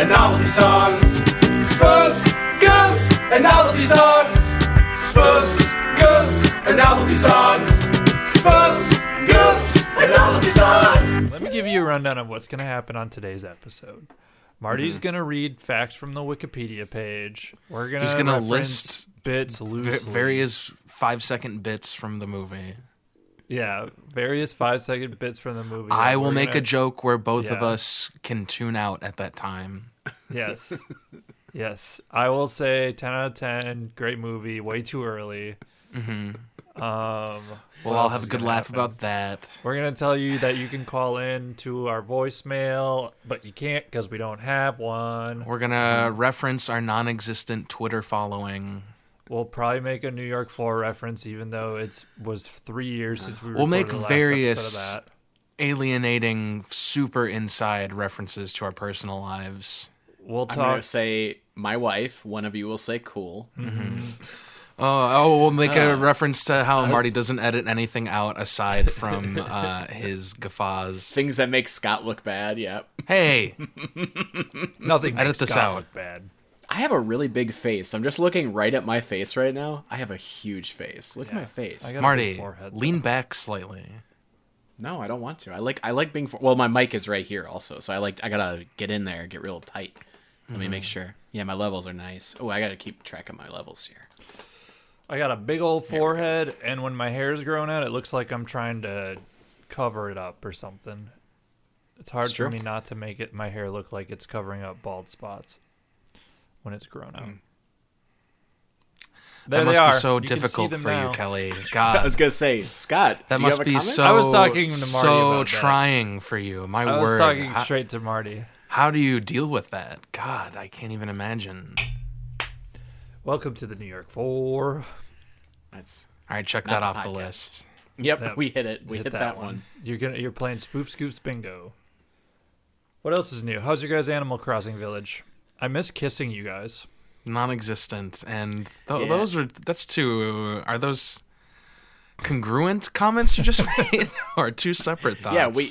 and novelty songs. Spooks, goofs, and novelty songs. Spooks, goofs, and novelty songs. Spooks, goofs, and novelty songs. Let me give you a rundown of what's going to happen on today's episode. Marty's Mm-hmm. going to read facts from the Wikipedia page. We're going He's to gonna list bits V- loosely. various five second bits from the movie. Yeah, various five second bits from the movie. I will make a gonna- joke where both of us can tune out at that time. Yes, yes. I will say ten out of ten. Great movie. Way too early. Um, We'll all have a good laugh happen? about that. We're gonna tell you that you can call in to our voicemail, but you can't because we don't have one. We're gonna reference our non existent Twitter following. We'll probably make a New York Four reference, even though it's was three years since we. Were born. We'll make the last various- of that. Alienating super inside references to our personal lives. We'll I'm gonna talk. say my wife. One of you will say cool. Oh, oh, we'll make Uh, a reference to how Marty doesn't edit anything out aside from uh, his guffaws. Things that make Scott look bad. Yep. Hey, Nothing. Edit makes this Scott out. Look bad. I have a really big face. I'm just looking right at my face right now. I have a huge face. Look at my face. I got a big Marty, forehead, lean though. back slightly. No, I don't want to. I like I like being for- well. My mic is right here also, so I like I gotta get in there, get real tight. Let me make mm-hmm. sure. Yeah, my levels are nice. Oh, I gotta keep track of my levels here. I got a big old forehead, and when my hair's grown out, it looks like I'm trying to cover it up or something. It's hard It's for me not to make it my hair look like it's covering up bald spots when it's grown out. Hmm. There that must are. be so You difficult for now. you, Kelly. God, I was gonna say, Scott. that do you must have a be comment? so. I was talking to Marty so about that. trying for you. My I was word. talking how, straight to Marty. how do you deal with that? God, I can't even imagine. Welcome to the New York Four. That's All right, check that the off the list. yep. Yep. We hit it. We hit, that, one. You're gonna you're playing Spoof Scoops Bingo. What else is new? How's your guys' Animal Crossing Village? I miss kissing you guys. Non-existent, and th- Yeah. those are that's two. Are those congruent comments you just made, or two separate thoughts? Yeah, we.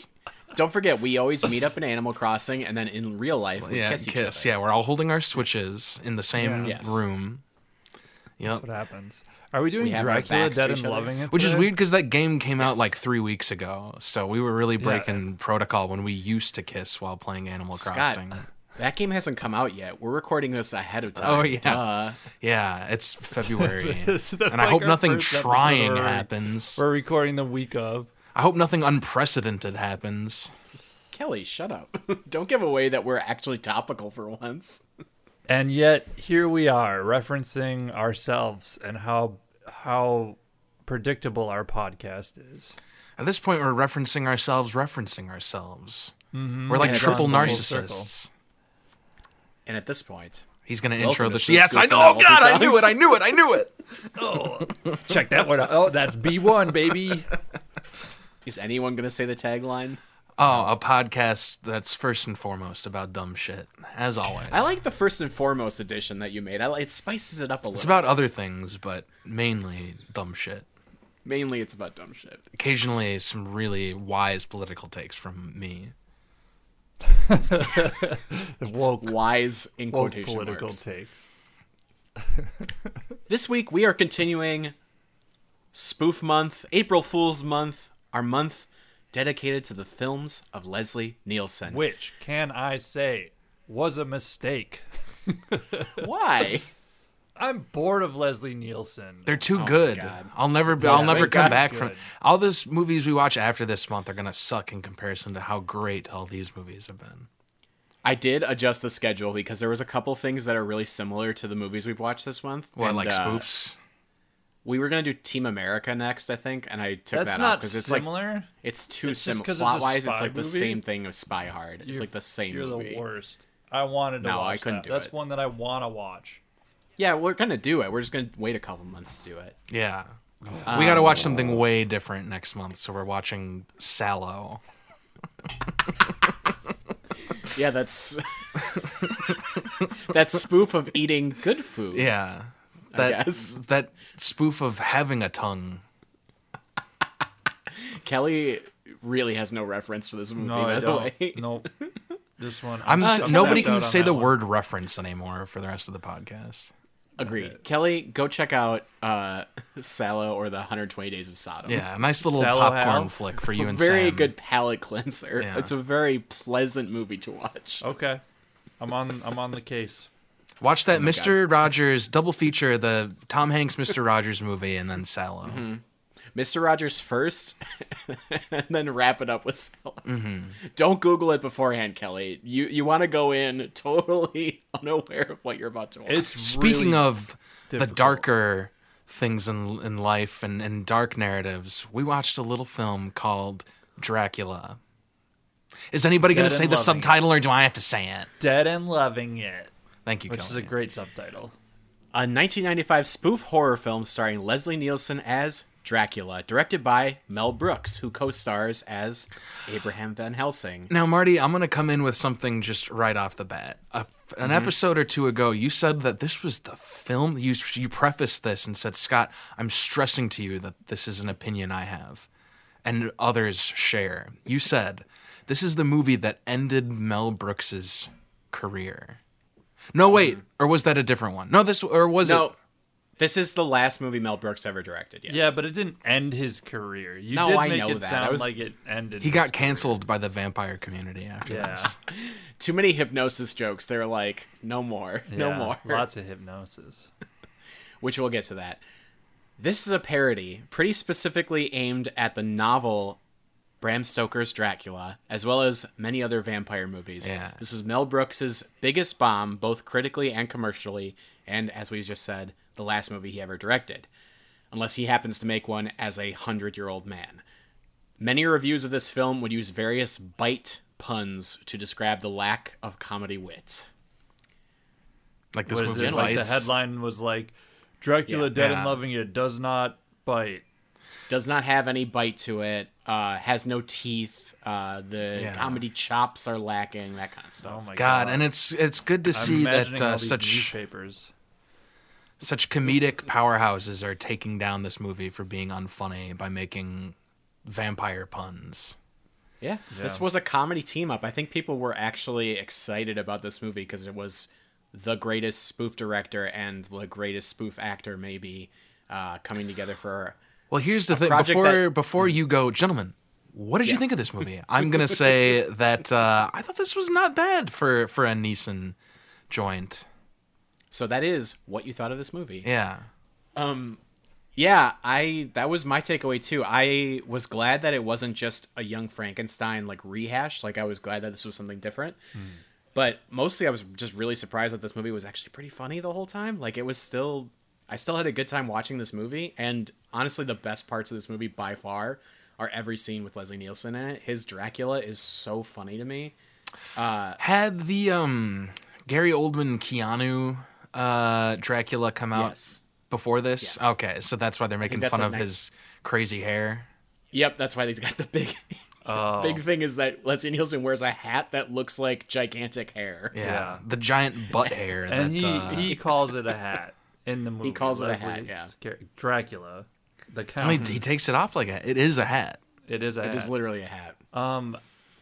Don't forget, we always meet up in Animal Crossing, and then in real life, we yeah kiss each kiss. other. Yeah, we're all holding our switches in the same Yeah. Yes. room. Yep. That's what happens. Are we doing We have our Dracula Dead and. Loving It? Which is weird because that game came out like three weeks ago, so we were really Yeah. breaking protocol when we used to kiss while playing Animal Scott, Crossing. That game hasn't come out yet. We're recording this ahead of time. Oh, yeah. Duh. Yeah, it's February, This is the- and I hope nothing trying where we- happens. We're recording the week of. I hope nothing unprecedented happens. Kelly, shut up. Don't give away that we're actually topical for once. And yet here we are referencing ourselves and how how predictable our podcast is. At this point, we're referencing ourselves, referencing ourselves. Mm-hmm. We're like And it triple goes full narcissists. And at this point, He's gonna intro the. Sh- Spooks, yes, I know. Oh God, I knew it. I knew it. I knew it. Oh, check that one out. Oh, that's B1, baby. is anyone going to say the tagline? Oh, a podcast that's first and foremost about dumb shit, as always. I like the first and foremost edition that you made. I it spices it up a little. It's about other things, but mainly dumb shit. Mainly, it's about dumb shit. Occasionally, some really wise political takes from me. Woke, Wise in woke quotation political marks. takes. This week we are continuing Spoof Month, April Fool's Month, our month dedicated to the films of Leslie Nielsen. Which, can I say, was a mistake. Why? I'm bored of Leslie Nielsen. They're too my good. I'll never. be I'll never they're come good. back from all these movies we watch after this month are gonna suck in comparison to how great all these movies have been. I did adjust the schedule because there was a couple things that are really similar to the movies we've watched this month. What And, like uh, spoofs? we were gonna do Team America next, I think, and I took That's that not off because it's like similar. it's too It's just similar. 'cause it's a Plot wise, it's spy like the same thing as Spy Hard. It's You're- like the same You're movie. the worst. I wanted to No, watch I couldn't that. do That's it. one that I want to watch. Yeah, we're gonna do it. We're just gonna wait a couple months to do it. Yeah. Um, we got to watch something way different next month, so we're watching Salò. Yeah, that's that spoof of eating good food. Yeah. I That guess. that spoof of having a tongue. Kelly really has no reference for this movie, No, by I the don't. way. Nope. This one. I'm s- nobody can say the one. word reference anymore for the rest of the podcast. Agreed. Kelly, go check out uh, Salò or the 120 Days of Sodom. Yeah, a nice little Salò popcorn Hal? flick for you and very Sam. good palate cleanser. Yeah. It's a very pleasant movie to watch. Okay, I'm on. I'm on the case. Watch that Oh my Mr. Rogers double feature, the Tom Hanks Mr. Rogers movie, and then Salò. Mm-hmm. Mr. Rogers first, and then wrap it up with Salò. Mm-hmm. Don't Google it beforehand, Kelly. You you want to go in totally unaware of what you're about to watch. It's Speaking really of the darker things in in life and, and dark narratives, we watched a little film called Dracula. Is anybody going to say the loving it. subtitle, or do I have to say it? dead and loving it, Thank you, which is a great subtitle. a 1995 spoof horror film starring Leslie Nielsen as Dracula, directed by Mel Brooks, who co-stars as Abraham Van Helsing. Now, Marty, I'm going to come in with something just right off the bat. A, Mm-hmm. an episode or two ago, you said that this was the film. You you prefaced this and said, "Scott, I'm stressing to you that this is an opinion I have, and others share." You said this is the movie that ended Mel Brooks's career. No, wait, or was that a different one? No, this or was No, it? This is the last movie Mel Brooks ever directed. Yes. Yeah, but it didn't end his career. You No, did I make know it that. I sound was- like it ended. He his got career. canceled by the vampire community after Yeah, this. too many hypnosis jokes. They're like, no more, no more. Lots of hypnosis. Which we'll get to that. This is a parody, pretty specifically aimed at the novel Bram Stoker's Dracula, as well as many other vampire movies. Yeah. This was Mel Brooks's biggest bomb, both critically and commercially, and as we just said, the last movie he ever directed. Unless he happens to make one as a hundred year old man. Many reviews of this film would use various bite puns to describe the lack of comedy wit. Like this Was movie it like the headline was like Dracula Yeah. dead Yeah. and loving it does not bite. does not have any bite to it uh has no teeth uh the Yeah. comedy chops are lacking that kind of stuff Oh my God, god! and it's it's good to I'm see that uh, such newspapers. Such comedic powerhouses are taking down this movie for being unfunny by making vampire puns. yeah. this was a comedy team up i think people were actually excited about this movie because it was the greatest spoof director and the greatest spoof actor maybe uh coming together for Well, here's the thing. Before that- before you go, gentlemen, what did you think of this movie? I'm gonna say that uh, I thought this was not bad for for a Neeson joint. So that is what you thought of this movie Yeah. Um, yeah, I that was my takeaway too. I was glad that it wasn't just a young Frankenstein like rehash. Like I was glad that this was something different. Hmm. But mostly I was just really surprised that this movie was actually pretty funny the whole time. Like it was still I still had a good time watching this movie and honestly the best parts of this movie by far are every scene with Leslie Nielsen in it. His Dracula is so funny to me. Uh, had the um Gary Oldman Keanu uh, Dracula come out Yes. before this? Yes. Okay, so that's why they're making fun a of nice- his crazy hair. Yep, that's why he's got the big Oh, big thing is that Leslie Nielsen wears a hat that looks like gigantic hair. Yeah, Yeah. the giant butt hair. and that, he uh, he calls it a hat in the movie. He calls it a hat, yeah. Dracula, the count. I mean, he takes it off like a. It is a hat. it is a It hat. is literally a hat. Um,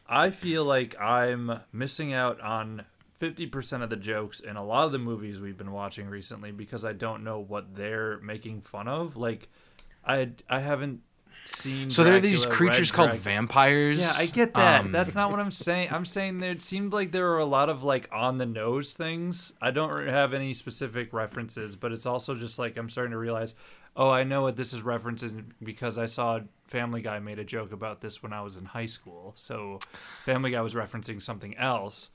I feel like I'm missing out on 50% of the jokes in a lot of the movies we've been watching recently because I don't know what they're making fun of. Like, I I haven't seen. So there are these creatures called Dracula. vampires. Yeah, I get that. Um, That's not what I'm saying. I'm saying there it seemed like there were a lot of like on the nose things. I don't have any specific references, but it's also just like I'm starting to realize, oh, I know what this is referencing because I saw Family Guy made a joke about this when I was in high school. So Family Guy was referencing something else.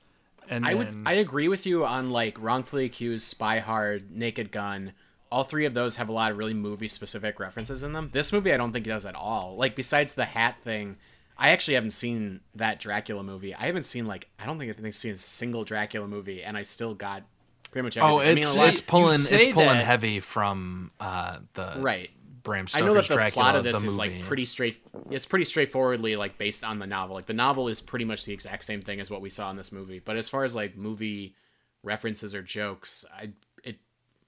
And I then, would I agree with you on like wrongfully accused, Spy Hard, Naked Gun. All three of those have a lot of really movie specific references in them. This movie I don't think it does at all. Like besides the hat thing, I actually haven't seen that Dracula movie. I haven't seen like I don't think I've seen a single Dracula movie, and I still got pretty much everything. Oh, I mean, it's lot- it's pulling it's pulling that- heavy from uh, the right. Bram I know that the Dracula plot of this is movie. like pretty straight. It's pretty straightforwardly like based on the novel. Like the novel is pretty much the exact same thing as what we saw in this movie. But as far as like movie references or jokes, I it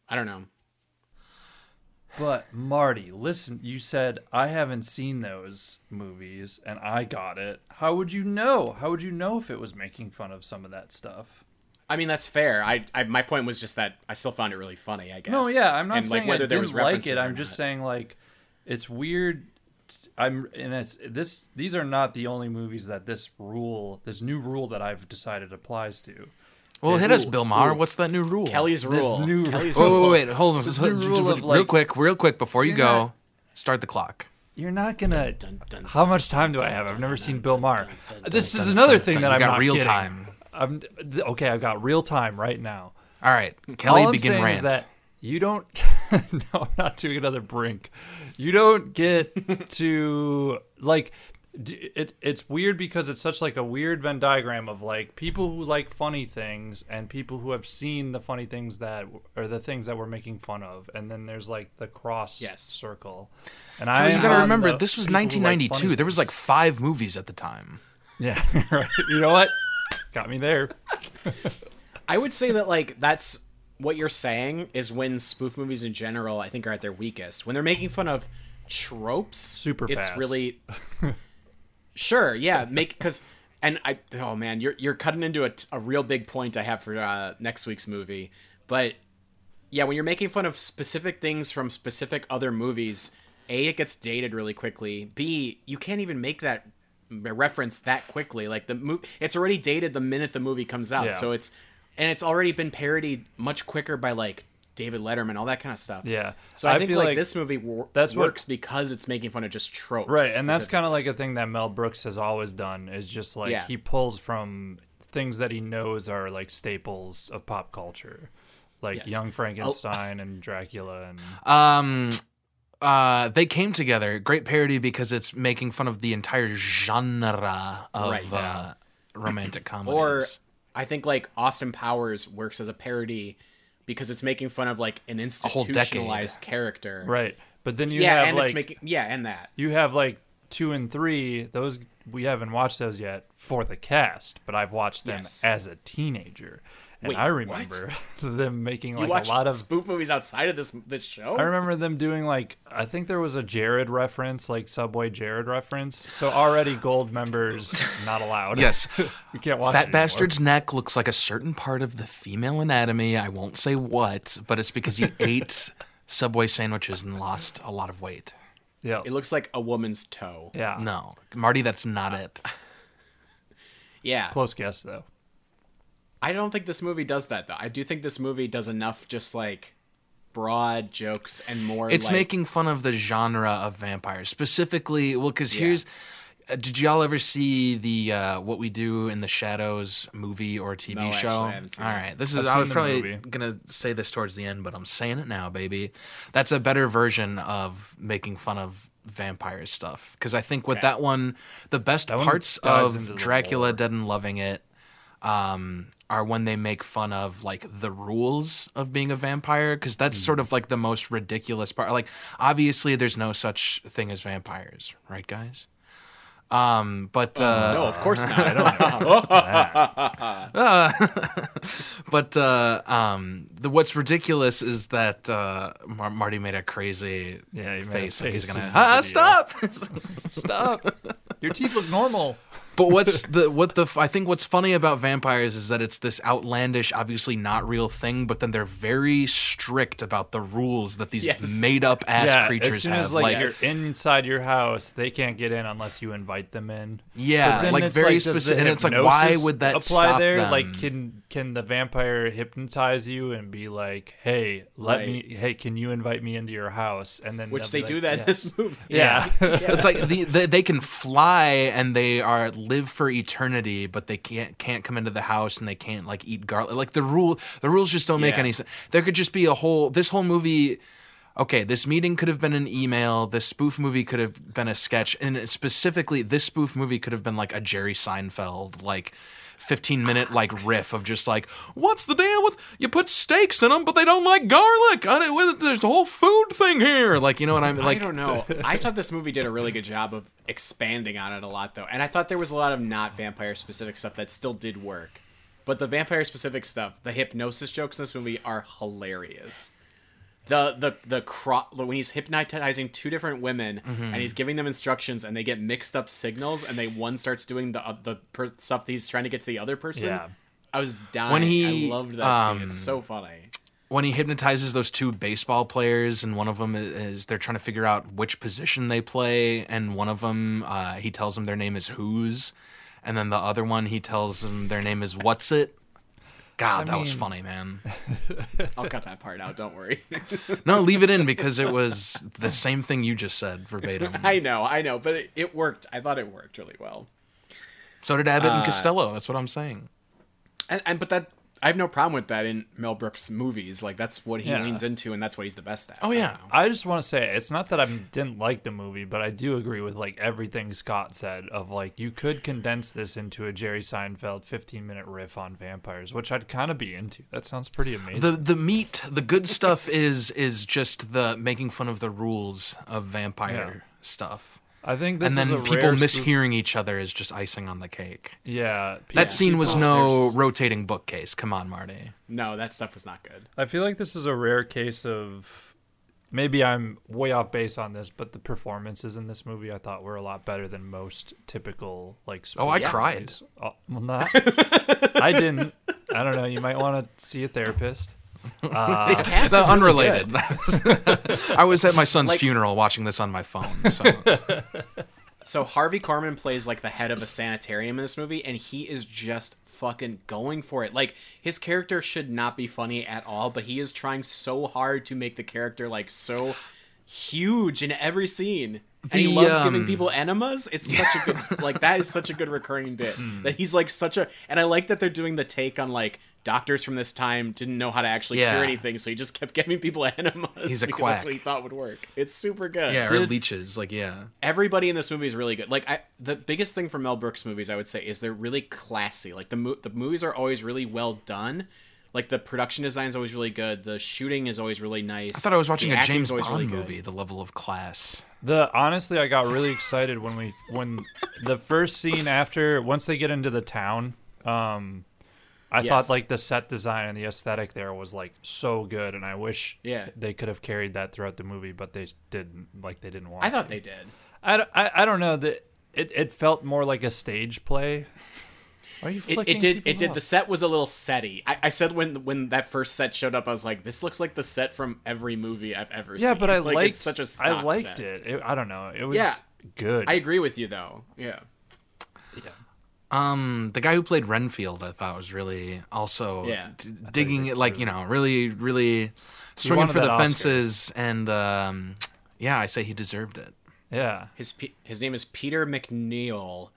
I don't know. But Marty, listen, you said I haven't seen those movies and I got it. How would you know? How would you know if it was making fun of some of that stuff? I mean, that's fair. I, I my point was just that I still found it really funny. I guess. No, yeah, I'm not and, saying like, whether I there didn't was like references it. or I'm just not. saying like it's weird. I'm and it's this. These are not the only movies that this rule, this new rule that I've decided applies to. Well, hit us, Bill Maher. What's that new rule? Kelly's rule. This rule. new- Kelly's Wait, rule. wait, wait. Hold on. This Hold- new rule of, real like- quick, real quick, before you go, not- start the clock. You're not gonna. Dun, dun, How much time do I have? I've never seen Bill Maher. This is another thing that I'm got not real getting. time. I'm okay. I've got real time right now. All right, Kelly, All I'm begin saying rant. is that you don't. no, I'm not doing another brink. You don't get to like. d- It it's weird because it's such like a weird Venn diagram of like people who like funny things and people who have seen the funny things that or the things that we're making fun of, and then there's like the cross Yes. circle. And Kelly, I you gotta remember, this was people who like 1992. there was like five movies at the time. yeah, right. You know what? Got me there. I would say that like that's what you're saying is when spoof movies in general I think are at their weakest. When they're making fun of tropes, Super it's fast. really Sure, yeah, make cuz and I oh man, you're you're cutting into a real big point I have for uh, next week's movie. But yeah, when you're making fun of specific things from specific other movies, A it gets dated really quickly. B you can't even make that reference that quickly. Like the movie it's already dated the minute the movie comes out. Yeah. So it's and it's already been parodied much quicker by like David Letterman, all that kind of stuff. Yeah. So I, I think feel like, like this movie wor- that's what- works because it's making fun of just tropes. Right, and that's kind of like a thing that Mel Brooks has always done is just like Yeah. he pulls from things that he knows are like staples of pop culture, like Yes. Young Frankenstein and Dracula and Um, uh, they came together. Great parody because it's making fun of the entire genre of Right. uh, romantic comedies. or I think like Austin Powers works as a parody because it's making fun of like an whole decade. institutionalized character. right. But then you Yeah, have and like it's making yeah, and that. you have like two and three. Those we haven't watched those yet for the cast, but I've watched them Yes. as a teenager, and Wait, I what? remember them making like watch a lot of spoof movies outside of this this show? I remember them doing like I think there was a Jared reference, like Subway Jared reference. So already gold members not allowed. yes, you can't watch it Fat. Bastard's neck looks like a certain part of the female anatomy. I won't say what, but it's because he ate Subway sandwiches and lost a lot of weight. Yeah, It looks like a woman's toe. yeah. No, Marty, that's not it. Yeah. Close guess though. I don't think this movie does that though. I do think this movie does enough just like broad jokes and more It's like, making fun of the genre of vampires, specifically. Well, because Yeah. here's. uh, Did y'all ever see the uh, "What We Do in the Shadows" movie or TV No, actually, show? I haven't seen All it. right, this is. I've I was probably movie. gonna say this towards the end, but I'm saying it now, baby. That's a better version of making fun of vampire stuff because I think with Okay. that one, the best That parts of Dracula lore. Dead and Loving It um, are when they make fun of like the rules of being a vampire because that's sort Hmm. of like the most ridiculous part. Like obviously, there's no such thing as vampires, right, guys? Um, but uh, No, of course not. I don't know. but uh, um, the what's ridiculous is that uh, Mar- Marty made a crazy Yeah, made a face. Like he's gonna ah, stop. Stop. Your teeth look normal. But what's the what the f- I think what's funny about vampires is that it's this outlandish, obviously not real thing, but then they're very strict about the rules that these Yes. made up ass yeah, creatures as soon have. as like, Yes. you're inside your house, they can't get in unless you invite them in. yeah, like very does the specific. And it's like, why would that apply stop there? them? Like, can can the vampire hypnotize you and be like, "Hey, let Right. me. Hey, can you invite me into your house?" And then Which they'll they be do like, that in this movie. Yeah, it's like the, the, they can fly and they are live for eternity, but they can't can't come into the house and they can't like eat garlic. Like the rule, the rules just don't make Yeah. any sense. There could just be a whole this whole movie. Okay, this meeting could have been an email. This spoof movie could have been a sketch, and specifically, this spoof movie could have been like a Jerry Seinfeld like. 15 minute like riff of just like what's the deal with you put steaks in them but they don't like garlic I don't, there's a whole food thing here like you know what i mean like I don't know. I thought this movie did a really good job of expanding on it a lot, though, and I thought there was a lot of not vampire specific stuff that still did work. But the vampire specific stuff, the hypnosis jokes in this movie are hilarious. The the the cro- when he's hypnotizing two different women Mm-hmm. and he's giving them instructions and they get mixed up signals and they one starts doing the uh, the per- stuff that he's trying to get to the other person. Yeah. I was dying. When he, I loved that scene. um, It's so funny. when he hypnotizes those two baseball players and one of them is, is they're trying to figure out which position they play and one of them uh, he tells them their name is who's and then the other one he tells them their name is what's it god that was funny man I'll cut that part out. Don't worry. no leave it in because it was the same thing you just said verbatim I know, I know, but it, it worked. I thought it worked really well. so did abbott and Uh, costello that's what i'm saying And, and but that I have no problem with that in Mel Brooks movies. Like that's what he Yeah. leans into, and that's what he's the best at. oh yeah don't. I just want to say it's not that I didn't like the movie, but I do agree with like everything Scott said of like you could condense this into a Jerry Seinfeld 15 minute riff on vampires, which I'd kind of be into. That sounds pretty amazing. the the meat the good stuff is is just the making fun of the rules of vampire Yeah. stuff I think this and is then a people rare spook- mishearing each other is just icing on the cake Yeah, That pe- scene was no there's- rotating bookcase. Come on, Marty. No, that stuff was not good. I feel like this is a rare case of maybe I'm way off base on this, but the performances in this movie I thought were a lot better than most typical like. Oh, I spooky cried. movies. Oh, well, not. I didn't. I don't know. You might want to see a therapist. Uh, The unrelated. I was at my son's Like- funeral watching this on my phone. So So Harvey Korman plays like the head of a sanitarium in this movie, and he is just fucking going for it. Like his character should not be funny at all, but he is trying so hard to make the character like so huge in every scene. and he loves um, giving people enemas. It's such a good like that is such a good recurring bit Hmm. that he's like such a and I like that they're doing the take on like doctors from this time didn't know how to actually Yeah. cure anything, so he just kept giving people enemas. He's a because quack. That's what he thought would work. It's super good yeah, or leeches. Like yeah, everybody in this movie is really good. Like I, the biggest thing for Mel Brooks movies, I would say, is they're really classy. Like the mo- the movies are always really well done. Like the production design is always really good. The shooting is always really nice. I thought I was watching the a James always Bond really good. movie. The level of class. The honestly, I got really excited when we when the first scene after once they get into the town. Um, I Yes. thought like the set design and the aesthetic there was like so good, and I wish Yeah. they could have carried that throughout the movie, but they didn't. Like they didn't want. I thought to. they did. I, don't- I, I don't know that it, it felt more like a stage play. Are you It, flicking it did. It did. off? The set was a little setty. I, I said when when that first set showed up, I was like, "This looks like the set from every movie I've ever seen." Yeah, but I like, liked such a I liked it. it. I don't know. It was Yeah. good. I agree with you though. Yeah. Yeah. Um, the guy who played Renfield, I thought was really also Yeah. d- digging it, like you know, really, really swinging for the that Oscar. fences, and um, yeah, I say he deserved it. yeah. His his name is Peter MacNicol.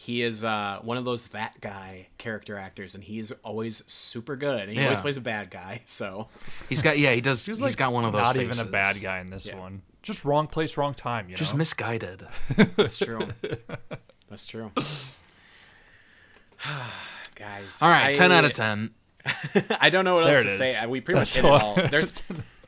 He is uh, one of those that guy character actors, and he's always super good. And he always plays a bad guy. So He's got yeah, he does. He he's like got one of those. Not faces. even a bad guy in this Yeah. one. Just wrong place, wrong time. You Just know. misguided. that's true. that's true. Guys, All right, I- ten out of ten. I don't know what else to it say. We pretty much That's hit it all. There's,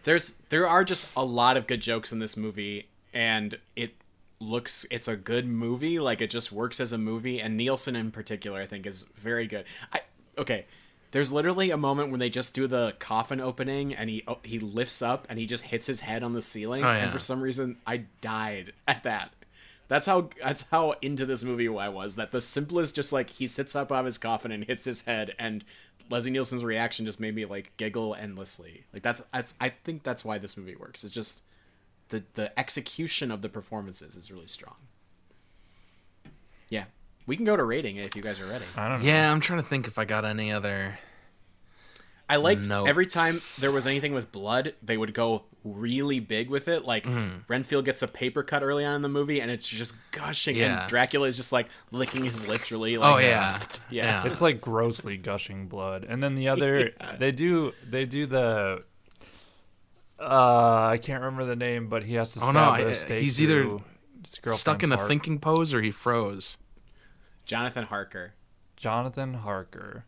there's, there are just a lot of good jokes in this movie, and it looks, it's a good movie. Like it just works as a movie, and Nielsen in particular, I think, is very good. I okay. There's literally a moment when they just do the coffin opening, and he oh, he lifts up and he just hits his head on the ceiling, Oh, and for some reason I died at that. That's how that's how into this movie I was. That the simplest, just like he sits up out of his coffin and hits his head, and Leslie Nielsen's reaction just made me like giggle endlessly. Like that's that's I think that's why this movie works. It's just the the execution of the performances is really strong. Yeah, we can go to rating if you guys are ready. I don't know. Yeah, I'm trying to think if I got any other. I liked Notes. every time there was anything with blood, they would go really big with it. Like Mm-hmm. Renfield gets a paper cut early on in the movie, and it's just gushing, Yeah. and Dracula is just like licking his lips really. Like, Oh yeah, yeah. It's like grossly gushing blood. And then the other they do they do the uh I can't remember the name, but he has to Oh, stab no, a I- stake he's either stuck in a heart. thinking pose or he froze. Jonathan Harker. Jonathan Harker.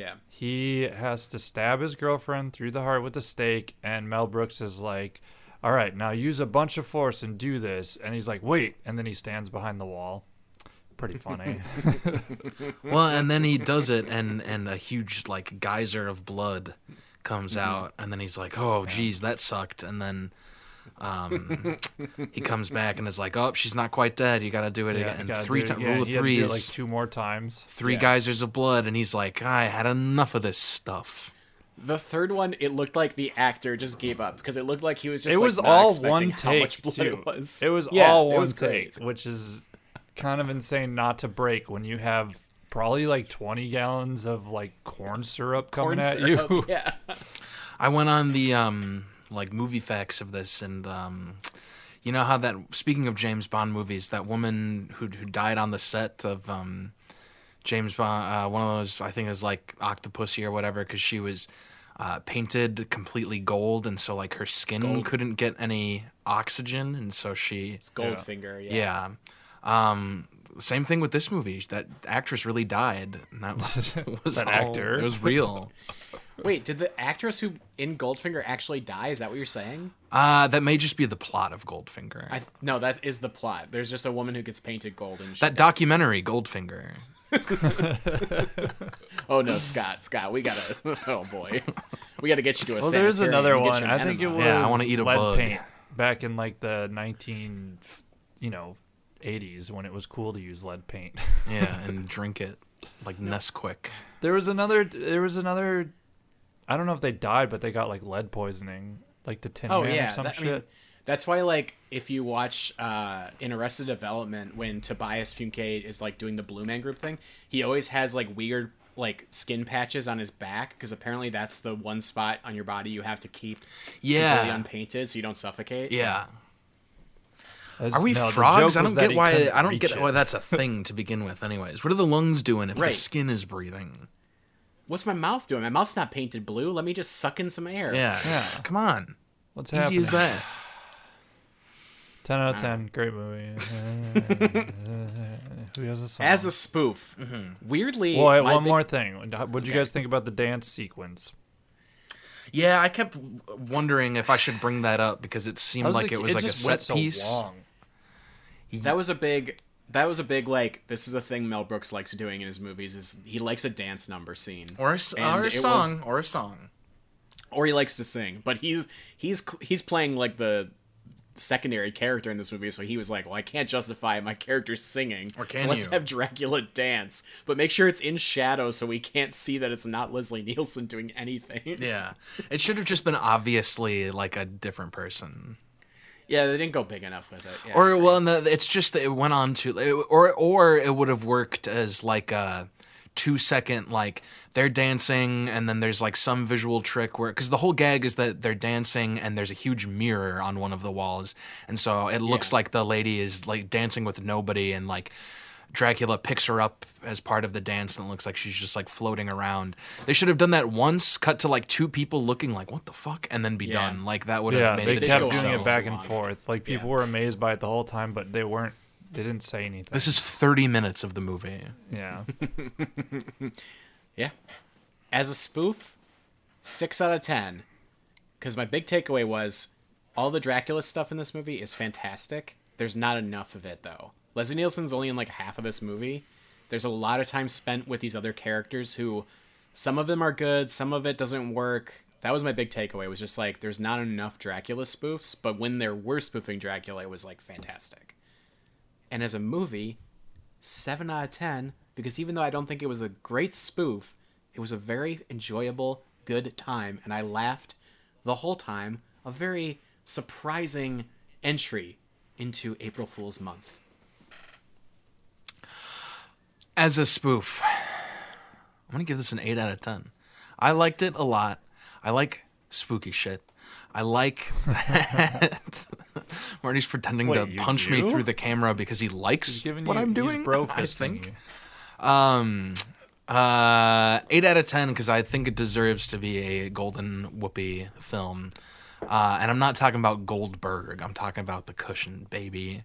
Yeah. He has to stab his girlfriend through the heart with a stake, and Mel Brooks is like, All right, now use a bunch of force and do this. And he's like, Wait. And then he stands behind the wall. Pretty funny. Well, and then he does it, and and a huge like geyser of blood comes Mm-hmm. out, and then he's like, "Oh, geez, that sucked," and then. Um, he comes back and is like, "Oh, she's not quite dead. You got to do it Yeah, again." And gotta three times, again. rule of He had to do it, threes, like two more times. three Yeah. geysers of blood, and he's like, "I had enough of this stuff." The third one, it looked like the actor just gave up because it looked like he was just. it like, was not all expecting one how take much blood too. It was. It was Yeah, all one was great. take, which is kind of insane not to break when you have probably like 20 gallons of like corn syrup coming Corn at syrup, you. Yeah. I went on the um like movie facts of this, and um, you know how that speaking of James Bond movies, that woman who who died on the set of um James Bond, uh, one of those I think it was like Octopussy or whatever, because she was uh, painted completely gold, and so like her skin Gold. couldn't get any oxygen, and so she It's Goldfinger. Yeah. yeah. Um, same thing with this movie. That actress really died. And that was That all- actor? It was real. Wait, did the actress who in Goldfinger actually die? Is that what you're saying? Uh, that may just be the plot of Goldfinger. I no, that is the plot. There's just a woman who gets painted gold and that documentary, Goldfinger. Oh no, Scott, Scott, we gotta. Oh boy, we gotta get you to a. Well, there's another one. an I think it was Yeah, I wanna eat a lead bug. paint back in like the 19, you know, 80s when it was cool to use lead paint. Yeah, and drink it like Nesquik. There was another. There was another. I don't know if they died, but they got like lead poisoning, like the Tin Oh Man yeah, or some that- I shit. mean, that's why like if you watch uh, in Arrested Development when Tobias Funke is like doing the Blue Man Group thing, he always has like weird like skin patches on his back because apparently that's the one spot on your body you have to keep completely Yeah, unpainted so you don't suffocate. yeah. That's- Are we no, frogs? I don't get why. I don't get it. why that's a thing to begin with. Anyways, what are the lungs doing if Right. the skin is breathing? What's my mouth doing? My mouth's not painted blue. Let me just suck in some air. Yeah, Yeah. Come on, What's easy happening? as that. 10 out of 10. Great movie. Who has a song? As a spoof, Mm-hmm. weirdly. well, wait, one big- more thing. What did you Okay. guys think about the dance sequence? Yeah, I kept wondering if I should bring that up because it seemed I like, it was like a set went so piece. long. That was a big. That was a big like. This is a thing Mel Brooks likes doing in his movies. Is he likes a dance number scene Or a, or a it was- song, or a song. or he likes to sing. But he's he's he's playing like the secondary character in this movie, so he was like, "Well, I can't justify my character singing, Or so can let's you? have Dracula dance, but make sure it's in shadow so we can't see that it's not Leslie Nielsen doing anything." Yeah, it should have just been obviously like a different person. Yeah, they didn't go big enough with it. Yeah, Or well, no, it's just that it went on to, or or it would have worked as like a two second like they're dancing and then there's like some visual trick where because the whole gag is that they're dancing and there's a huge mirror on one of the walls and so it looks Yeah. like the lady is like dancing with nobody and like Dracula picks her up as part of the dance and it looks like she's just like floating around. They should have done that once, cut to like two people looking like what the fuck and then be Yeah. done. Like that would Yeah, have made they it did kept go doing on it back and long. forth. Like people Yeah. were amazed by it the whole time, but they weren't. They didn't say anything. This is 30 minutes of the movie. yeah. Yeah. As a spoof, six out of ten. Because my big takeaway was all the Dracula stuff in this movie is fantastic. There's not enough of it though. Leslie Nielsen's only in like half of this movie. There's a lot of time spent with these other characters who some of them are good, some of it doesn't work. That was my big takeaway. It was just like there's not enough Dracula spoofs, but when there were spoofing Dracula, it was like fantastic. And as a movie, 7 out of 10 because even though I don't think it was a great spoof, it was a very enjoyable, good time, and I laughed the whole time. A very surprising entry into April Fool's month. As a spoof, I'm going to give this an 8 out of 10. I liked it a lot. I like spooky shit. I like that Marty's pretending Wait, to punch me through the camera because he likes what you, I'm doing. Bro I think. Um, uh, eight out of ten because I think it deserves to be a golden whoopee film. Uh, and I'm not talking about Goldberg. I'm talking about the cushion baby.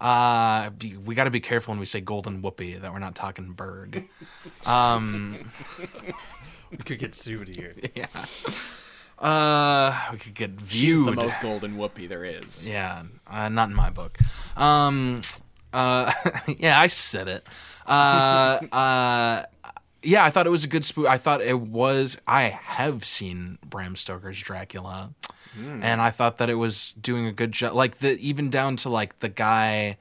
Uh, we got to be careful when we say golden whoopee that we're not talking Berg. We could get sued here. Uh, we could get viewed. She's viewed. the most golden whoopee there is. Yeah, uh, not in my book. Um, uh, yeah, I said it. Uh, uh, yeah, I thought it was a good spoof. I thought it was. I have seen Bram Stoker's Dracula, and I thought that it was doing a good job. Like the even down to like the guy,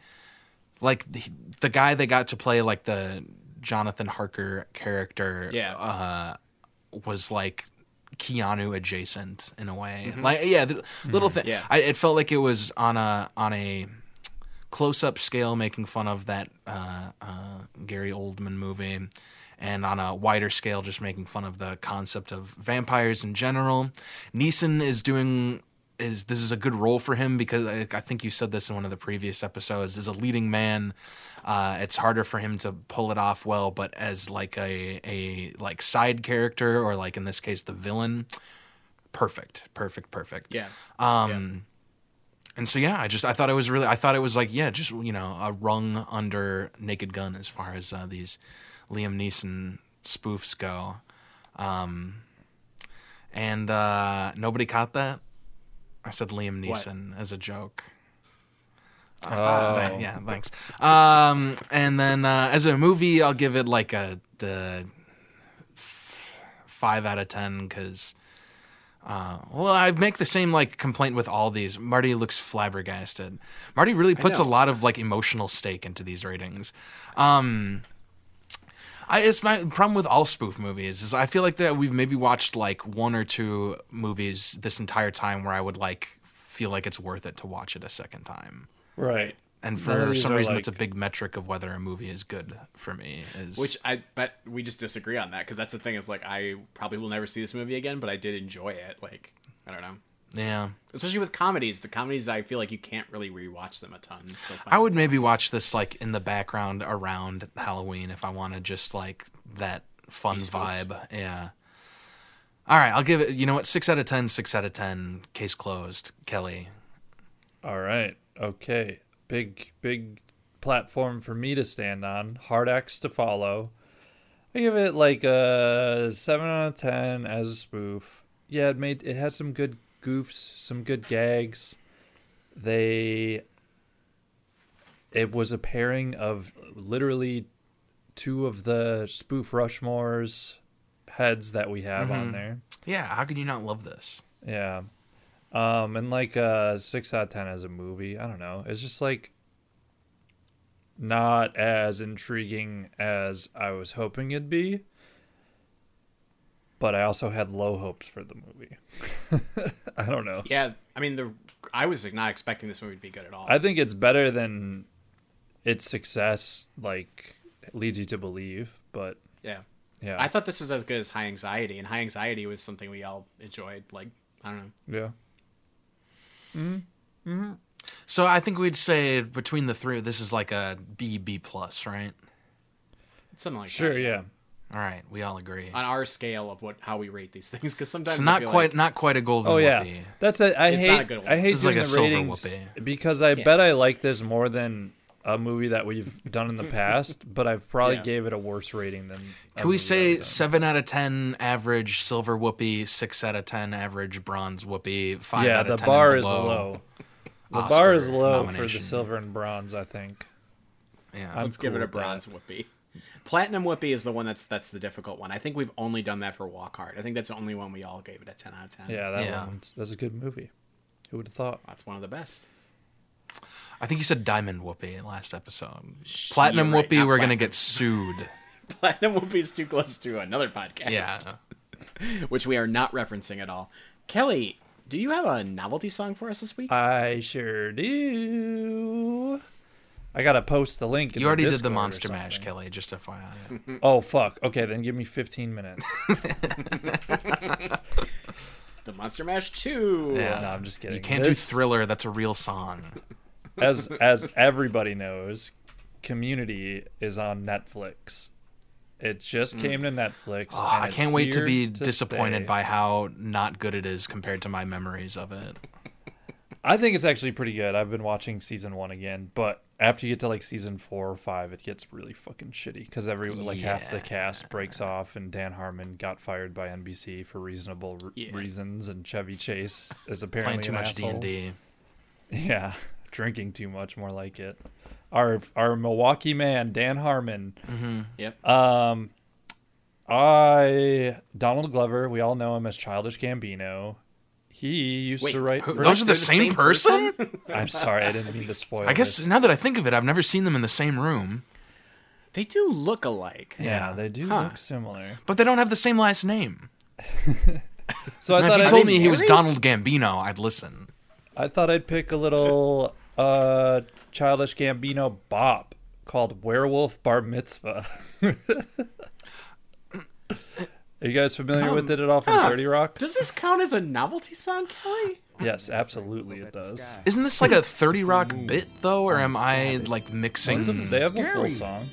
like the, the guy they got to play like the Jonathan Harker character. Yeah. uh, was like Keanu adjacent in a way. Like yeah, the little thing. Yeah. I, it felt like it was on a on a close up scale, making fun of that uh, uh, Gary Oldman movie, and on a wider scale, just making fun of the concept of vampires in general. Neeson is doing. Is this is a good role for him because I, I think you said this in one of the previous episodes. As a leading man, uh, it's harder for him to pull it off well. But as like a a like side character or like in this case the villain, perfect, perfect, perfect. Yeah. Um, and so yeah, I just I thought it was really I thought it was like yeah, just you know a rung under Naked Gun as far as uh, these Liam Neeson spoofs go, um, and uh, nobody caught that. I said Liam Neeson as a joke. Uh, th- yeah, thanks. Um, and then uh, as a movie, I'll give it like a the f- five out of ten because. Uh, well, I make the same like complaint with all these. Marty looks flabbergasted. Marty really puts a lot of like emotional stake into these ratings. Um, I, it's my problem with all spoof movies is I feel like that we've maybe watched like one or two movies this entire time where I would like feel like it's worth it to watch it a second time. Right. And for some are, reason, it's a big metric of whether a movie is good for me. Is Which I bet we just disagree on that because that's the thing is like I probably will never see this movie again, but I did enjoy it. Like I don't know, yeah, especially with comedies. The comedies I feel like you can't really rewatch them a ton. So. I would maybe watch this like in the background around Halloween if I wanted just like that fun Be spooked. vibe. Yeah. All right, I'll give it. You know what? Six out of ten. Six out of ten. Case closed. Kelly. All right. Okay. Big big platform for me to stand on. Hard acts to follow. I give it like a seven out of ten as a spoof. Yeah, it made it had some good goofs, some good gags. They it was a pairing of literally two of the spoof Rushmore's heads that we have on there. Yeah. How could you not love this? Yeah. Um, and like uh six out of ten as a movie. I don't know. It's just like not as intriguing as I was hoping it'd be. But I also had low hopes for the movie. I don't know. Yeah, I mean the I was like, not expecting this movie to be good at all. I think it's better than its success like leads you to believe, but yeah, yeah. I thought this was as good as High Anxiety, and High Anxiety was something we all enjoyed. Like I don't know. yeah. Mm-hmm. Mm-hmm. So I think we'd say between the three, this is like a B B plus, right? Something like Sure, that. yeah. All right, we all agree. On our scale of what how we rate these things, because sometimes So I not feel quite, like- not quite a golden. Oh yeah, whoopee. that's it. I It's hate not a good one. I hate This is like a the silver ratings whoopee. because I bet I like this more than a movie that we've done in the past, but I've probably Yeah. gave it a worse rating than. a Can we say seven out of ten average silver whoopee, six out of ten average bronze whoopee, five Yeah, out the of ten bar is low. The Oscar bar is low for the silver and bronze. I think. Yeah, I'm Let's give it a with that. bronze whoopee. Platinum whoopee is the one that's that's the difficult one. I think we've only done that for Walk Hard. I think that's the only one we all gave it a ten out of ten. Yeah, that Yeah. one's that's a good movie. Who would have thought? that's one of the best. I think you said diamond whoopee last episode. Platinum you're right, whoopee, we're gonna get sued. Platinum whoopee is too close to another podcast. yeah, which we are not referencing at all. Kelly, do you have a novelty song for us this week? I sure do. I gotta post the link. In you already did the Monster Mash. Kelly. Just FYI. Oh fuck. Okay, then give me 15 minutes. the Monster Mash Two. Yeah. no, I'm just kidding. You can't This- do Thriller. That's a real song. as as everybody knows, Community is on Netflix. It just mm. came to Netflix. Oh, and I can't wait to here be disappointed stay. by how not good it is compared to my memories of it. I think it's actually pretty good. I've been watching season one again, but after you get to like season four or five, it gets really fucking shitty because every like half the cast breaks off, and Dan Harmon got fired by NBC for reasonable r- Yeah. reasons, and Chevy Chase is apparently Playing too much D and D. Yeah, drinking too much, more like it. Our our Milwaukee man Dan Harmon Yep. Um, I Donald Glover. We all know him as Childish Gambino. He used Wait, to write. Who- Those are the same, same person? I'm sorry, I didn't mean to spoil. I guess this. now that I think of it, I've never seen them in the same room, They do look alike. Yeah, they do Huh. look similar. but they don't have the same last name. So I Now, thought if you I'd, told me he was? Donald Gambino, I'd listen. I thought I'd pick a little uh, Childish Gambino bop called "Werewolf Bar Mitzvah." Are you guys familiar with it at all from huh. Thirty Rock? Does this count as a novelty song, Kelly? Yes, absolutely, it does. Isn't this like a 30 Rock bit, though, or am I like mixing? They have a full song.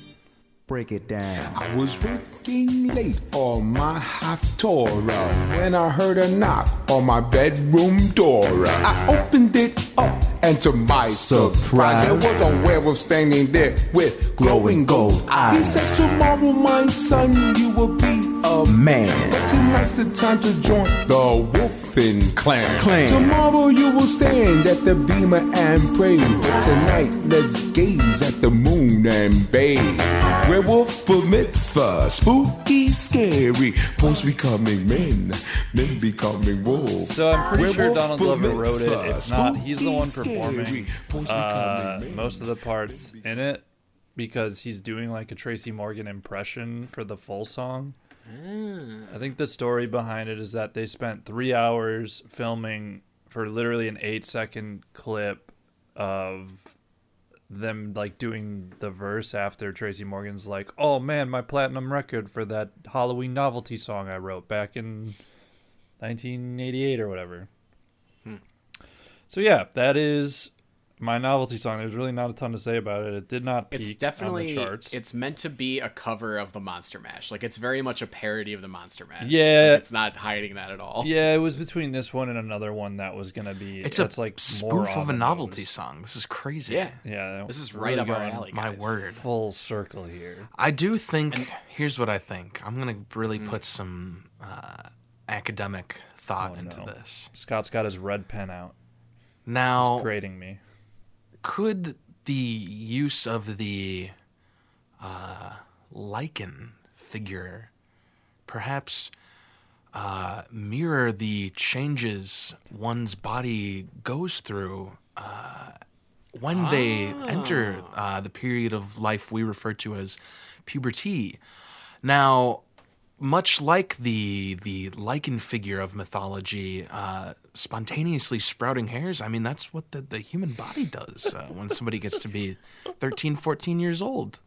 break it down. I was working late on my half Haftorah when I heard a knock on my bedroom door. I opened it up, and to my surprise, there was a werewolf standing there with glowing gold eyes. He says, Tomorrow, my son, you will be a man. But tonight's the time to join the Wolfen clan. clan. Tomorrow, you will stand at the bimah and pray. Tonight, let's gaze at the moon and bathe. Werewolf bar mitzvah, spooky, scary. Boys becoming men, men becoming wolves. So I'm pretty sure Werewolf Donald for Glover wrote it. mitzvah, If not, he's the one spooky, performing uh, most of the parts in it because he's doing like a Tracy Morgan impression for the full song. I think the story behind it is that they spent three hours filming for literally an eight second clip of them like doing the verse after Tracy Morgan's like, "Oh man, my platinum record for that Halloween novelty song I wrote back in 1988 or whatever." So yeah, that is my novelty song. There's really not a ton to say about it. It did not peak It's on definitely the charts. it's meant to be a cover of the Monster Mash. Like it's very much a parody of the Monster Mash. Yeah. Like, it's not hiding that at all. yeah, it was between this one and another one that was gonna be. It's a like spoof more of on a novelty nose. song. This is crazy. Yeah. Yeah, This is right really up our going alley. My word. Full circle here. I do think. here's what I think. I'm gonna really put some uh, academic thought into no. this. Scott's got his red pen out, Now, grading me. could the use of the uh, lycan figure perhaps uh, mirror the changes one's body goes through uh, when they enter uh, the period of life we refer to as puberty? Now, much like the the lycan figure of mythology, uh, spontaneously sprouting hairs, I mean, that's what the, the human body does uh, when somebody gets to be 13, 14 years old.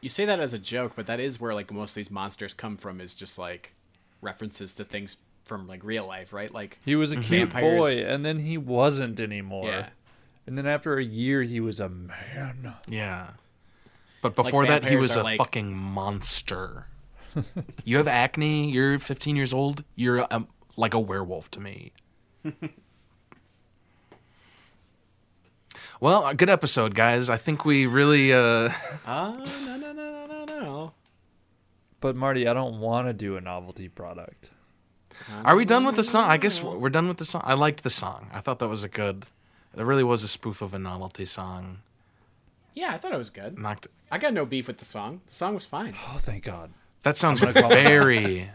You say that as a joke, but that is where like most of these monsters come from is just like references to things from like real life, right? Like He was a cute Vampires- boy, and then he wasn't anymore. Yeah. And then after a year, he was a man. Yeah. But before that, he was a like- fucking monster. You have acne, you're 15 years old, you're a, like a werewolf to me. well, a good episode, guys. I think we really. Uh, oh no no no no no no. But Marty, I don't want to do a novelty product. Are we done with the song? I guess we're done with the song. I liked the song. I thought that was a good. It really was a spoof of a novelty song. Yeah, I thought it was good. Knocked. I got no beef with the song. The song was fine. Oh, thank God. That sounds gonna very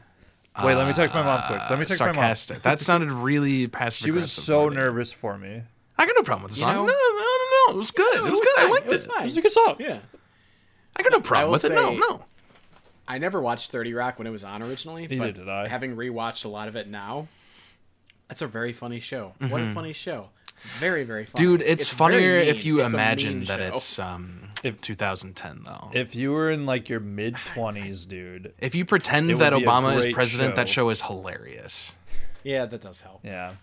Wait, let me text my mom quick. Let me text my mom. sarcastic. That sounded really passive. She was so Marty. nervous for me. I got no problem with the You song. know- no, no, no, no. It was good. it, was good. I fine. liked It was it. fine. It's a good song. Yeah. I got no problem will with it. No, no. I never watched 30 Rock when it was on originally, Neither but did I. having rewatched a lot of it now, that's a very funny show. What a funny show. Very, very funny. Mm-hmm. Dude, it's, very funnier if you It's imagine that show. it's um If- 2010 though. If you were in like your mid 20s, dude. if you pretend that Obama is great president, that show. show is hilarious. Yeah, that does help. Yeah.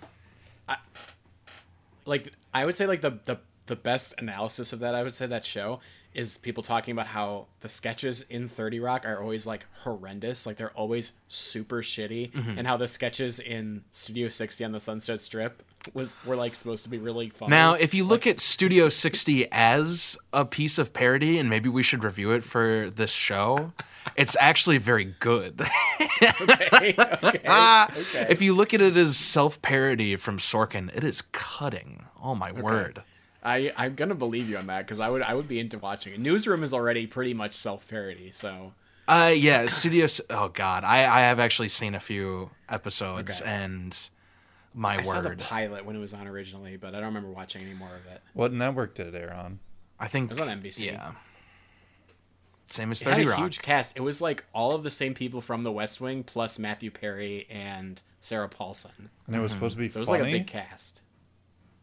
like I would say like the the the best analysis of that I would say that show is people talking about how the sketches in 30 Rock are always like horrendous, like they're always super shitty Mm-hmm. and how the sketches in Studio 60 on the Sunset Strip was were like supposed to be really fun. Now, if you look at Studio 60 as a piece of parody, and maybe we should review it for this show, it's actually very good. okay, okay, okay. if you look at it as self parody from Sorkin, it is cutting. Oh my word. I I'm going to believe you on that cuz I would I would be into watching it. Newsroom is already pretty much self-parody, so Uh, yeah, Studio. Oh God, I I have actually seen a few episodes, Okay. and my I saw the pilot when it was on originally, but I don't remember watching any more of it. What network did it air on? I think It was on NBC. Yeah, same as It had Thirty a Rock. huge cast. It was like all of the same people from The West Wing plus Matthew Perry and Sarah Paulson. And it was supposed to be So it was funny. like a big cast.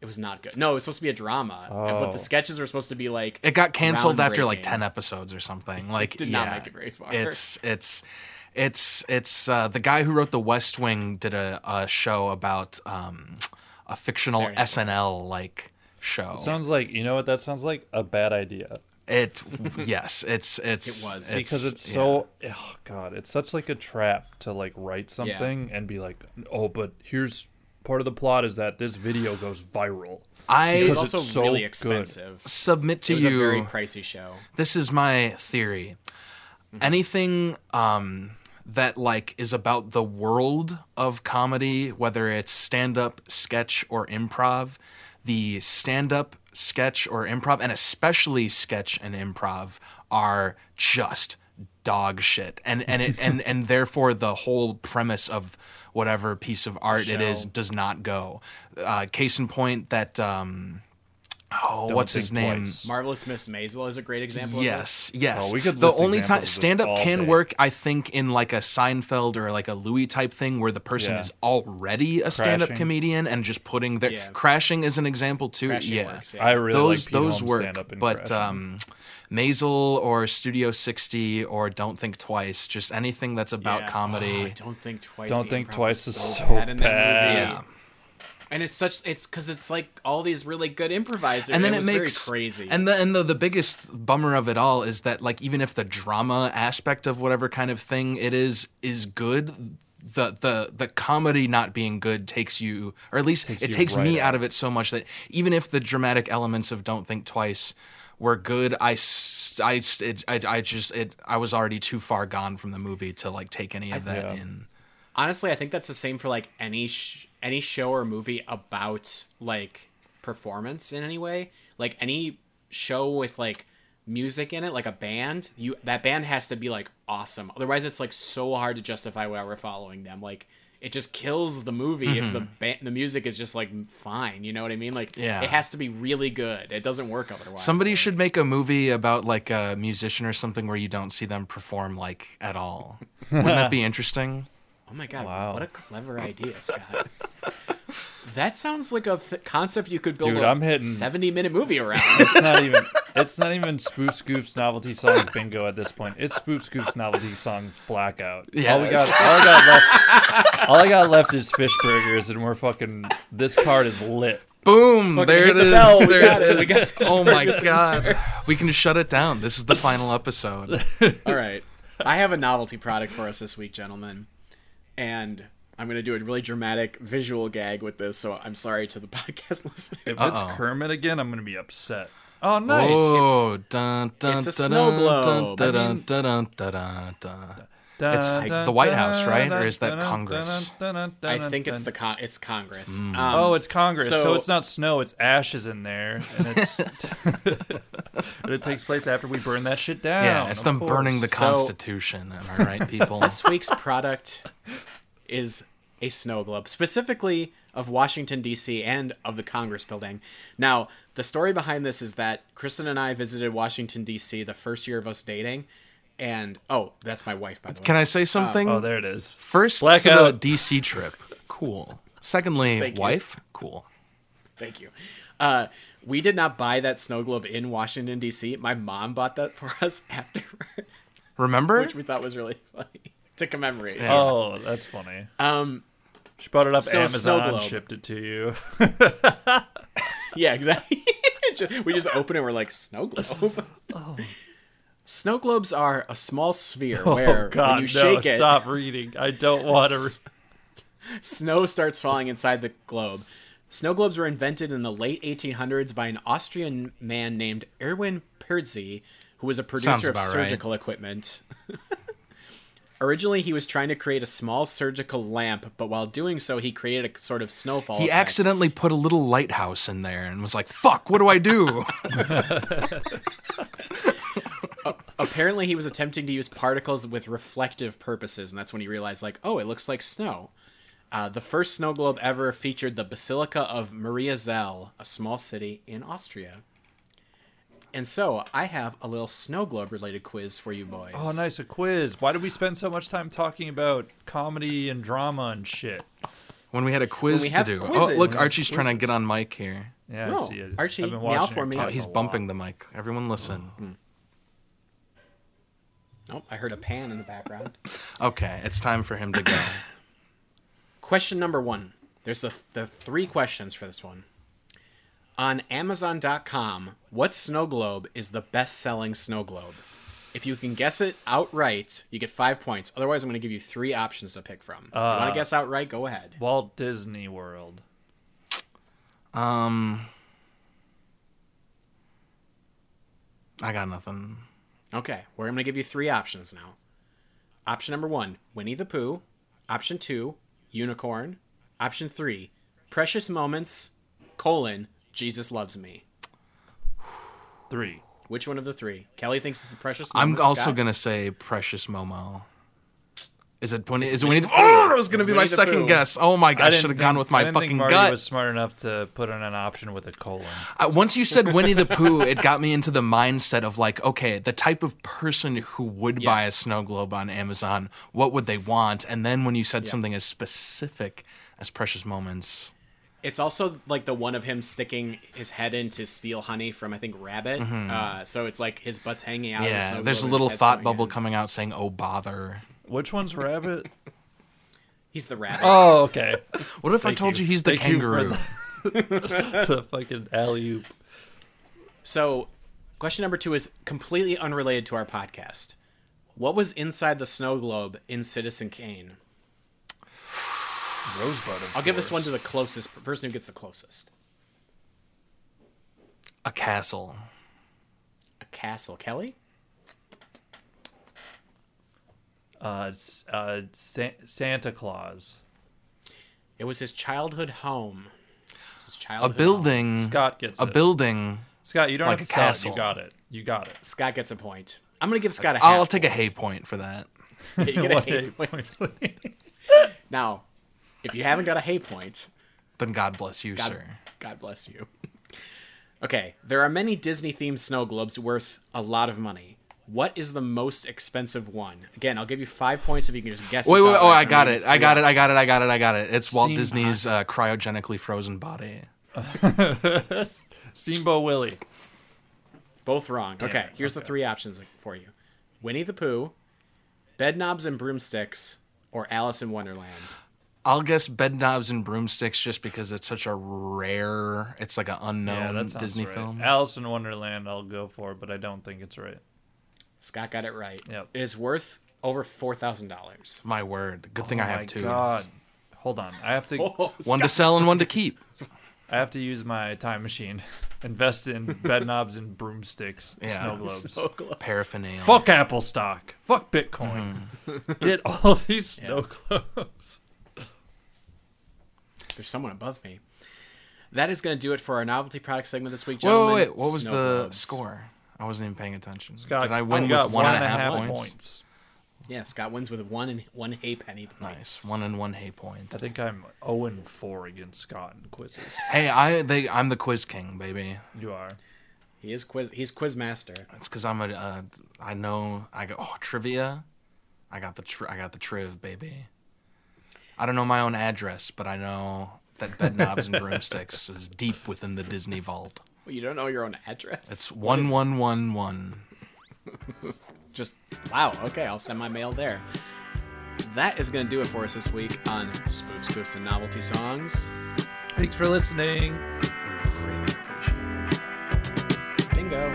It was not good. No, it was supposed to be a drama, and- but Oh. the sketches were supposed to be like It got canceled after like ten episodes or something. Like, did not yeah, make it very far. It's it's it's it's uh, the guy who wrote The West Wing did a, a show about um, a fictional Saturday SNL like show. It Sounds like you know what that sounds like? A bad idea. It yes, it's it's It was. because it's so oh god, it's such like a trap to like write something and be like, oh, but here's part of the plot is that this video goes viral. I It was Because also it's so really good. expensive. submit to It was you a very pricey show. this is my theory. Anything um, that like is about the world of comedy, whether it's stand up, sketch, or improv, the stand up, sketch, or improv, and especially sketch and improv are just dog shit. And and it and and therefore the whole premise of whatever piece of art it is does not go. Uh, case in point that um, oh, Don't what's his name? twice. Marvelous Miss Maisel is a great example. of Yes, yes. Oh, we could the only time stand up can day. work, I think, in like a Seinfeld or like a Louis type thing where the person Yeah. is already a stand up comedian and just putting their Yeah. crashing is an example too. Crashing yeah. works, yeah. I really those like those Holmes work, but Crashing. um, Maisel or Studio 60 or Don't Think Twice, just anything that's about Yeah. comedy. Oh, don't think twice. Don't Think Twice is so bad in that movie. yeah. And it's such it's because it's like all these really good improvisers. and then it, was makes very crazy. And the and the, the biggest bummer of it all is that like even if the drama aspect of whatever kind of thing it is is good, the the the comedy not being good takes you, or at least it takes right me out. out of it so much that even if the dramatic elements of Don't Think Twice were good, I s- I s- it, I, I just it I was already too far gone from the movie to like take any of that yeah. in. Honestly, I think that's the same for like any sh- any show or movie about like performance in any way. Like any show with like music in it, like a band, you that band has to be like awesome. Otherwise, it's like so hard to justify why we're following them. Like it just kills the movie if the mm-hmm. ba- the music is just like fine. You know what I mean? Like Yeah. it has to be really good. It doesn't work otherwise. Somebody Like, should make a movie about like a musician or something where you don't see them perform like at all. Wouldn't that be interesting? Oh my god! Wow. What a clever idea, Scott. that sounds like a th- concept you could build Dude, a I'm hitting- seventy-minute movie around. It's not even it's not even Spoof Scoop's novelty songs bingo at this point. It's Spoof Scoop's novelty songs blackout. Yeah, all we got all I got left all I got left is fish burgers and we're fucking this card is lit. Boom! Fucking there hit it the is. bell. There got it it. We is. got oh my god! We can shut it down. This is the final episode. All right, I have a novelty product for us this week, gentlemen, and I'm gonna do a really dramatic visual gag with this. So I'm sorry to the podcast listeners. If Uh-oh. it's Kermit again, I'm gonna be upset. Oh nice. Oh, dun, dun, it's a dun, snow dun, globe. Dun, dun, dun, dun, dun, dun, dun. Dun, It's dun, the White dun, House, right? dun, Or is that dun, dun, Congress? I think it's the con- it's Congress. Mm. Um, Oh, it's Congress, so, so- it's not snow; it's ashes in there, and it's and it takes place after we burn that shit down. Yeah, it's of them burning the course. So- Constitution. Am I right, people? this week's product is a snow globe, specifically of Washington, D.C., and of the Congress building. Now, the story behind this is that Kristen and I visited Washington, D.C. the first year of us dating. And, oh, that's my wife, by the way. Can I say something? Oh, there it is. First, to Blackout. the DC trip. Cool. Secondly, Thank you. wife. Cool. Thank you. Uh, we did not buy that snow globe in Washington, D.C. My mom bought that for us afterward, Remember? which we thought was really funny to commemorate. Yeah. Oh, that's funny. Um, She brought it up Snow- snow Amazon, globe. shipped it to you. Yeah, exactly. Ju- we just open it. We're like snow globe. Snow globes are a small sphere oh, where oh God, when you no! shake it, Stop reading. I don't want to. Re- snow starts falling inside the globe. Snow globes were invented in the late 1800s by an Austrian man named Erwin Perzi, who was a producer of about right. surgical equipment. Originally, he was trying to create a small surgical lamp, but while doing so, he created a sort of snowfall. he effect. accidentally put a little lighthouse in there and was like, "Fuck, what do I do?" apparently he was attempting to use particles with reflective purposes, and that's when he realized, like, oh, it looks like snow. Uh, the first snow globe ever featured the Basilica of Mariazell, a small city in Austria. And so I have a little snow globe related quiz for you boys. Oh, nice a quiz. Why did we spend so much time talking about comedy and drama and shit? When we had a quiz to do. quizzes. Oh, look, Archie's trying to get on mic here. Yeah, No, I see it. Archie, I've meow for me. Oh, he's a lot. bumping the mic. Everyone listen. Oh, I heard a pan in the background. Okay, it's time for him to go. Question number one. There's the, the three questions for this one. On Amazon.com, what snow globe is the best selling snow globe? If you can guess it outright, you get five points. Otherwise, I'm going to give you three options to pick from. If you want to guess outright, go ahead. Walt Disney World. Um, I got nothing. Okay, we're going to give you three options now. Option number one, Winnie the Pooh. Option two, Unicorn. Option three, Precious Moments, colon, Jesus Loves Me. Three. Which one of the three? Kelly thinks it's the Precious I'm also Scott? gonna say Precious Momo. Is it Winnie? Is it Winnie Winnie? the The, Pooh. oh, that was gonna It's be my Winnie the second Pooh. guess. Oh my I gosh, didn't should have gone think- with I my didn't fucking think Marty gut. was smart enough to put in an option with a colon. Uh, once you said Winnie the Pooh, it got me into the mindset of like, okay, the type of person who would buy a Yes. snow globe on Amazon, what would they want? And then when you said something as specific as Precious Moments, It's also like the one of him sticking his head in to steal honey from I think Rabbit. Uh, so it's like his butt's hanging out. of the yeah, snow there's a globe and little head's thought going bubble in. coming out saying, "Oh bother." Which one's Rabbit? He's the rabbit. oh, okay. What if I told you, you. he's the Thank you for kangaroo? the fucking alley oop. So, question number two is completely unrelated to our podcast. What was inside the snow globe in Citizen Kane? Rosebud. Of I'll give this one to the closest person who gets the closest. A castle. A castle. Kelly? Uh, uh, Sa- Santa Claus. It was his childhood home. It was his A childhood building. Scott gets A it. building. Scott, you don't like have to a sell it. castle. You got it. You got it. Scott gets a point. I'm gonna give Scott a half. I'll take a hay point for that. You get a What hay a point. Now, if you haven't got a hay point, Then God bless you, God, sir. God bless you. okay, there are many Disney themed snow globes worth a lot of money. What is the most expensive one? Again, I'll give you five points if you can just guess. Wait, this wait, oh. I got it. I got it. I got it. I got it. I got it. It's Walt Disney's uh, cryogenically frozen body. Steamboat Willie. Both wrong. okay, it, here's the three options for you: Winnie the Pooh, Bedknobs and Broomsticks, or Alice in Wonderland. I'll guess Bedknobs and Broomsticks just because it's such a rare. It's like an unknown that sounds Disney right. film. Alice in Wonderland, I'll go for, but I don't think it's right. Scott got it right. Yep. It is worth over four thousand dollars. My word. Good thing I oh have my two. God. Hold on. I have to. Oh, One to sell and one to keep. I have to use my time machine. Invest in Bedknobs and Broomsticks, Yeah. snow globes. so close. Paraphernalia. Fuck Apple stock. Fuck Bitcoin. Mm-hmm. Get all these snow globes. There's someone above me. That is going to do it for our novelty product segment this week, Wait, gentlemen. wait, wait. What was Snow the globes. score? I wasn't even paying attention. Scott, Did I win got with one and a half, points? points. Yeah, Scott wins with one and one hay penny. Nice. One and one hay point. I think I'm 0 and 4 against Scott in quizzes. Hey, I they I'm the quiz king, baby. You are. He is quiz. He's quiz master. It's because I'm a. Uh, I know. I got oh trivia. I got the tr- I got the triv, baby. I don't know my own address, but I know that Bedknobs and Broomsticks is deep within the Disney vault. Well, you don't know your own address. It's What is one it? one one one. Just wow. Okay, I'll send my mail there. That is going to do it for us this week on Spoofs, Goofs, and Novelty Songs. Thanks for listening. We really appreciate it. Bingo.